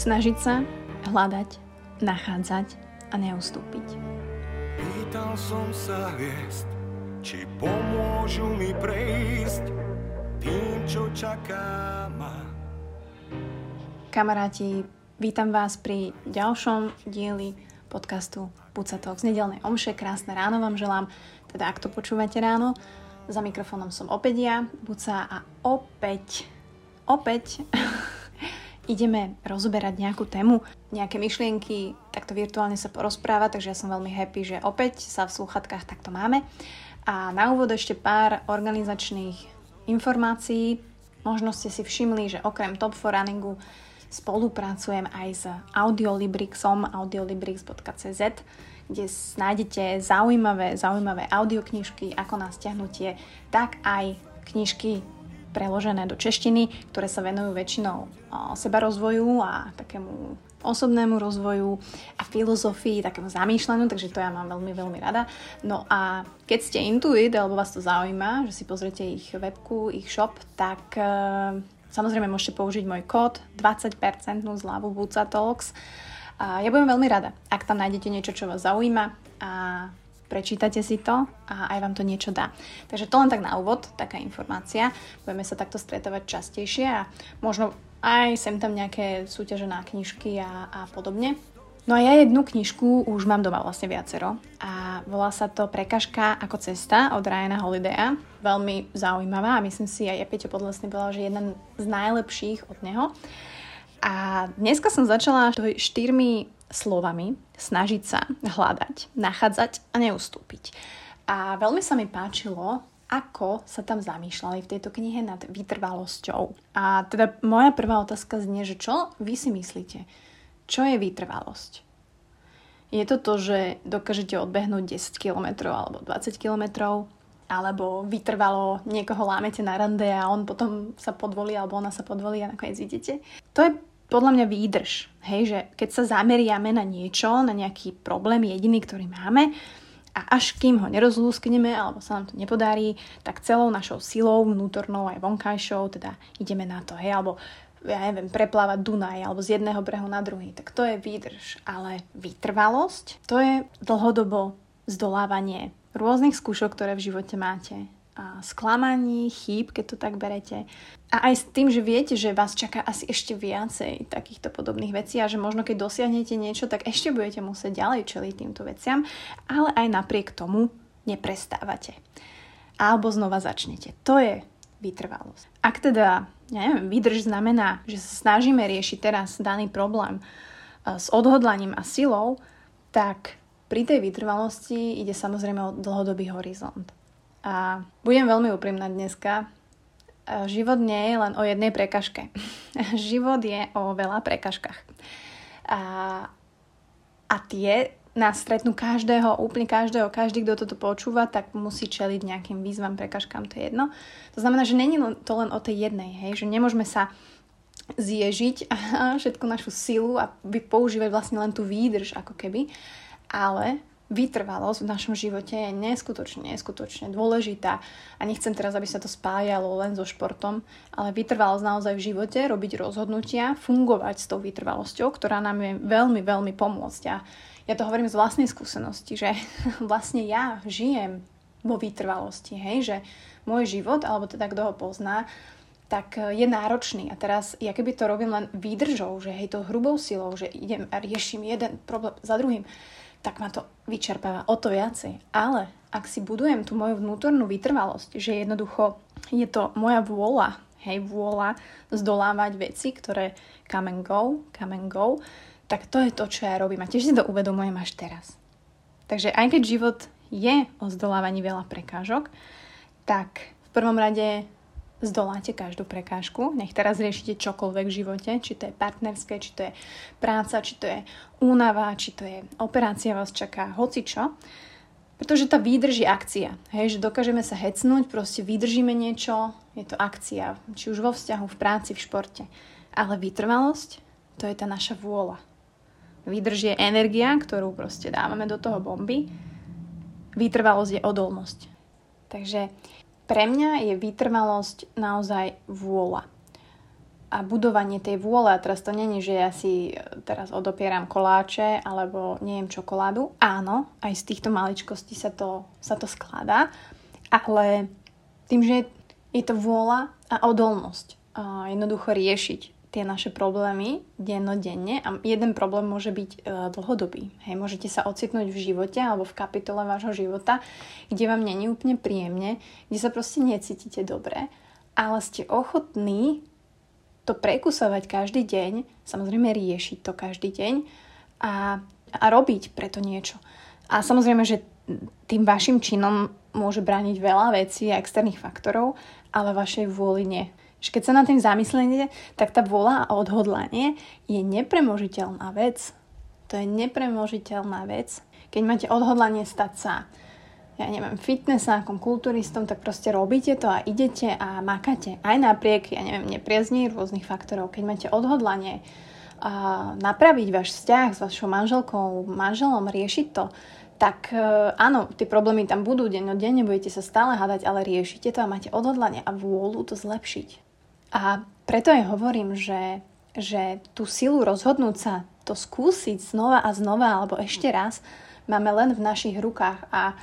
Snažiť sa, hľadať, nachádzať a neustúpiť. Pýtal som sa hviezd, či pomôžu mi prejsť tým, čo čaká ma. Kamaráti, vítam vás pri ďalšom dieli podcastu Pucatok z nedelnej omše. Krásne ráno vám želám, teda ak to počúvate ráno. Za mikrofónom som opäť ja, Buca, a opäť, opäť ideme rozoberať nejakú tému, nejaké myšlienky, takto virtuálne sa porozpráva, takže ja som veľmi happy, že opäť sa v sluchatkách takto máme. A na úvod ešte pár organizačných informácií. Možno ste si všimli, že okrem Top for Runningu spolupracujem aj s Audiolibrixom, audiolibrix.cz, kde nájdete zaujímavé, zaujímavé audioknižky ako na stiahnutie, tak aj knižky preložené do češtiny, ktoré sa venujú väčšinou sebarozvoju a takému osobnému rozvoju a filozofii, takému zamýšľaniu, takže to ja mám veľmi, veľmi rada. No a keď ste intuit, alebo vás to zaujíma, že si pozriete ich webku, ich shop, tak e, samozrejme môžete použiť môj kód 20% zľavu Buca Talks. A ja budem veľmi rada, ak tam nájdete niečo, čo vás zaujíma a prečítate si to a aj vám to niečo dá. Takže to len tak na úvod, taká informácia. Budeme sa takto stretávať častejšie a možno aj sem tam nejaké súťaže na knižky a, a podobne. No a ja jednu knižku už mám doma vlastne viacero a volá sa to Prekažka ako cesta od Ryana Holidaya. Veľmi zaujímavá a myslím si aj Peťo Podlesný povedal, že jeden z najlepších od neho. A dneska som začala štyrmi slovami snažiť sa hľadať, nachádzať a neustúpiť. A veľmi sa mi páčilo, ako sa tam zamýšľali v tejto knihe nad vytrvalosťou. A teda moja prvá otázka znie, že čo vy si myslíte? Čo je vytrvalosť? Je to to, že dokážete odbehnúť 10 km alebo 20 km, alebo vytrvalo niekoho lámete na rande a on potom sa podvolí alebo ona sa podvolí a nakoniec idete. To je podľa mňa výdrž. Hej, že keď sa zameriame na niečo, na nejaký problém jediný, ktorý máme, a až kým ho nerozlúskneme alebo sa nám to nepodarí, tak celou našou silou, vnútornou aj vonkajšou, teda ideme na to, hej, alebo ja neviem, preplávať Dunaj alebo z jedného brehu na druhý, tak to je výdrž. Ale vytrvalosť, to je dlhodobo zdolávanie rôznych skúšok, ktoré v živote máte sklamaní, chýb, keď to tak berete. A aj s tým, že viete, že vás čaká asi ešte viacej takýchto podobných vecí a že možno keď dosiahnete niečo, tak ešte budete musieť ďalej čeliť týmto veciam, ale aj napriek tomu neprestávate. Alebo znova začnete. To je vytrvalosť. Ak teda, ja neviem, vydrž znamená, že sa snažíme riešiť teraz daný problém e, s odhodlaním a silou, tak pri tej vytrvalosti ide samozrejme o dlhodobý horizont. A budem veľmi úprimná dneska. Život nie je len o jednej prekažke. Život je o veľa prekažkách. A, a tie nás stretnú každého, úplne každého, každý, kto toto počúva, tak musí čeliť nejakým výzvam, prekažkám, to je jedno. To znamená, že není to len o tej jednej, hej, že nemôžeme sa zježiť všetku našu silu a používať vlastne len tú výdrž, ako keby, ale vytrvalosť v našom živote je neskutočne, neskutočne dôležitá. A nechcem teraz, aby sa to spájalo len so športom, ale vytrvalosť naozaj v živote, robiť rozhodnutia, fungovať s tou vytrvalosťou, ktorá nám je veľmi, veľmi pomôcť. A ja to hovorím z vlastnej skúsenosti, že vlastne ja žijem vo vytrvalosti, hej, že môj život, alebo teda kto ho pozná, tak je náročný. A teraz, ja keby to robím len výdržou, že hej, to hrubou silou, že idem a riešim jeden problém za druhým, tak ma to vyčerpáva o to viacej. Ale ak si budujem tú moju vnútornú vytrvalosť, že jednoducho je to moja vôľa, hej, vôľa zdolávať veci, ktoré come and go, come and go, tak to je to, čo ja robím. A tiež si to uvedomujem až teraz. Takže aj keď život je o zdolávaní veľa prekážok, tak v prvom rade zdoláte každú prekážku. Nech teraz riešite čokoľvek v živote, či to je partnerské, či to je práca, či to je únava, či to je operácia vás čaká, hoci čo. Pretože tá výdrž je akcia. Hej, že dokážeme sa hecnúť, proste vydržíme niečo, je to akcia, či už vo vzťahu, v práci, v športe. Ale vytrvalosť, to je tá naša vôľa. Výdrž je energia, ktorú proste dávame do toho bomby. Vytrvalosť je odolnosť. Takže pre mňa je vytrvalosť naozaj vôľa. a budovanie tej vôle, a teraz to není, že ja si teraz odopieram koláče alebo neviem čokoládu. Áno, aj z týchto maličkostí sa to, sa to skladá, ale tým, že je to vôľa a odolnosť. A jednoducho riešiť tie naše problémy dennodenne a jeden problém môže byť e, dlhodobý. Hej, môžete sa ocitnúť v živote alebo v kapitole vášho života, kde vám není úplne príjemne, kde sa proste necítite dobre, ale ste ochotní to prekusovať každý deň, samozrejme riešiť to každý deň a, a robiť preto niečo. A samozrejme, že tým vašim činom môže brániť veľa vecí a externých faktorov, ale vašej vôli nie. Keď sa na tým zamyslíte, tak tá vôľa a odhodlanie je nepremožiteľná vec. To je nepremožiteľná vec. Keď máte odhodlanie stať sa ja neviem, fitnessákom, kulturistom, tak proste robíte to a idete a makáte. Aj napriek, ja neviem, nepriazní rôznych faktorov. Keď máte odhodlanie a napraviť váš vzťah s vašou manželkou, manželom, riešiť to, tak e, áno, tie problémy tam budú denne, budete sa stále hádať, ale riešite to a máte odhodlanie a vôľu to zlepšiť. A preto aj hovorím, že, že tú silu rozhodnúť sa to skúsiť znova a znova alebo ešte raz máme len v našich rukách a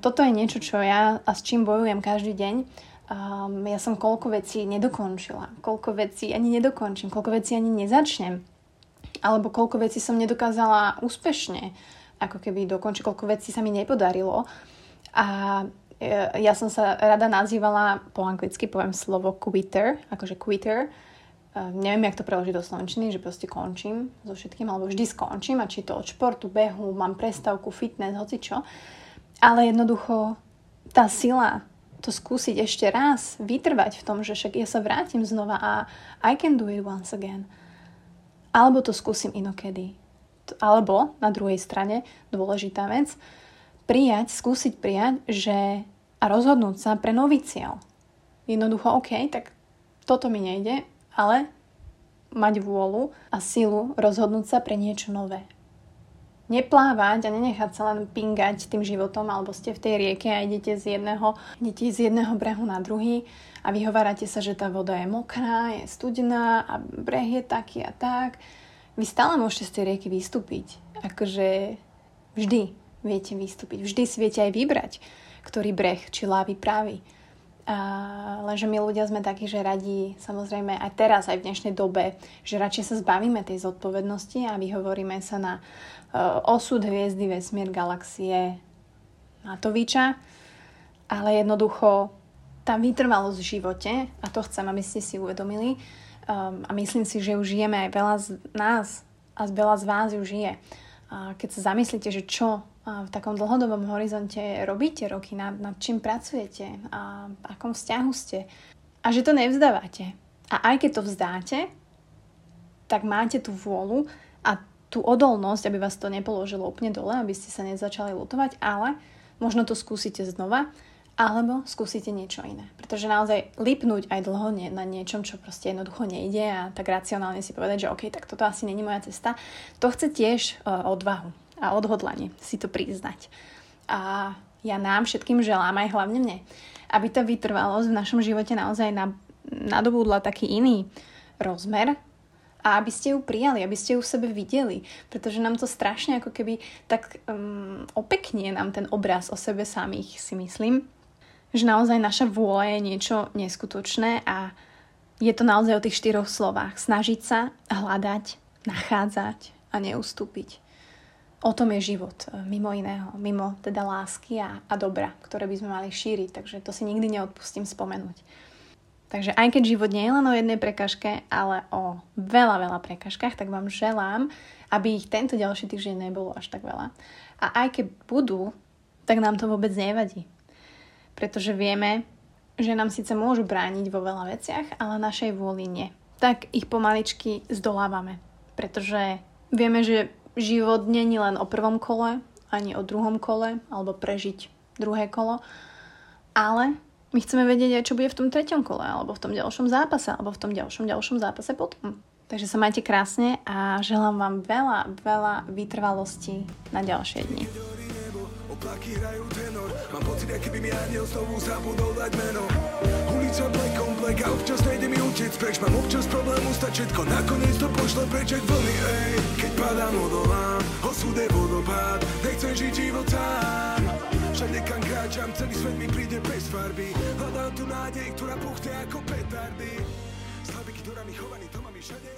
toto je niečo, čo ja a s čím bojujem každý deň. Um, ja som koľko vecí nedokončila, koľko vecí ani nedokončím, koľko vecí ani nezačnem, alebo koľko vecí som nedokázala úspešne ako keby dokončiť, koľko vecí sa mi nepodarilo. A e, ja som sa rada nazývala, po anglicky poviem slovo quitter, akože quitter, Uh, neviem, jak to preložiť do slovenčiny, že proste končím so všetkým, alebo vždy skončím, a či to od športu, behu, mám prestávku, fitness, hoci čo. Ale jednoducho tá sila to skúsiť ešte raz, vytrvať v tom, že však ja sa vrátim znova a I can do it once again. Alebo to skúsim inokedy. Alebo na druhej strane, dôležitá vec, prijať, skúsiť prijať, že a rozhodnúť sa pre nový cieľ. Jednoducho, OK, tak toto mi nejde, ale mať vôľu a silu rozhodnúť sa pre niečo nové neplávať a nenechať sa len pingať tým životom, alebo ste v tej rieke a idete z jedného, idete z jedného brehu na druhý a vyhovárate sa, že tá voda je mokrá, je studená a breh je taký a tak. Vy stále môžete z tej rieky vystúpiť. Akože vždy viete vystúpiť. Vždy si viete aj vybrať, ktorý breh, či lávy pravý. A, lenže my ľudia sme takí, že radí, samozrejme aj teraz, aj v dnešnej dobe, že radšej sa zbavíme tej zodpovednosti a vyhovoríme sa na uh, osud hviezdy, vesmír, galaxie Matoviča, ale jednoducho tá vytrvalosť v živote, a to chcem, aby ste si uvedomili, um, a myslím si, že už žijeme aj veľa z nás a veľa z vás ju žije. A keď sa zamyslíte, že čo v takom dlhodobom horizonte robíte roky, nad, nad čím pracujete, a v akom vzťahu ste a že to nevzdávate. A aj keď to vzdáte, tak máte tú vôľu a tú odolnosť, aby vás to nepoložilo úplne dole, aby ste sa nezačali lutovať, ale možno to skúsite znova, alebo skúsite niečo iné. Pretože naozaj lipnúť aj dlho na niečom, čo proste jednoducho nejde a tak racionálne si povedať, že OK, tak toto asi není moja cesta, to chce tiež uh, odvahu a odhodlanie si to priznať. A ja nám všetkým želám, aj hlavne mne, aby tá vytrvalosť v našom živote naozaj nadobúdla taký iný rozmer a aby ste ju prijali, aby ste ju v sebe videli, pretože nám to strašne ako keby tak um, opeknie nám ten obraz o sebe samých, si myslím, že naozaj naša vôľa je niečo neskutočné a je to naozaj o tých štyroch slovách. Snažiť sa, hľadať, nachádzať a neustúpiť o tom je život, e, mimo iného, mimo teda lásky a, a dobra, ktoré by sme mali šíriť, takže to si nikdy neodpustím spomenúť. Takže aj keď život nie je len o jednej prekažke, ale o veľa, veľa prekažkách, tak vám želám, aby ich tento ďalší týždeň nebolo až tak veľa. A aj keď budú, tak nám to vôbec nevadí. Pretože vieme, že nám síce môžu brániť vo veľa veciach, ale našej vôli nie. Tak ich pomaličky zdolávame. Pretože vieme, že život není len o prvom kole, ani o druhom kole, alebo prežiť druhé kolo, ale my chceme vedieť aj, čo bude v tom treťom kole, alebo v tom ďalšom zápase, alebo v tom ďalšom ďalšom zápase potom. Takže sa majte krásne a želám vám veľa, veľa vytrvalosti na ďalšie dni. Oblaky hrajú tenor Mám pocit, aký by mi aniel znovu zabudol dať meno Ulica black on black a občas nejde mi preč, mám občas problém ustať všetko Nakoniec to pošle preč jak vlny, ej. Keď padám odolám, osud je vodopád Nechcem žiť život sám. Všade kam kráčam, celý svet mi príde bez farby. Hľadám tu nádej, ktorá puchne ako petardy. Slaviky, ktorá mi chovaný, to mám všade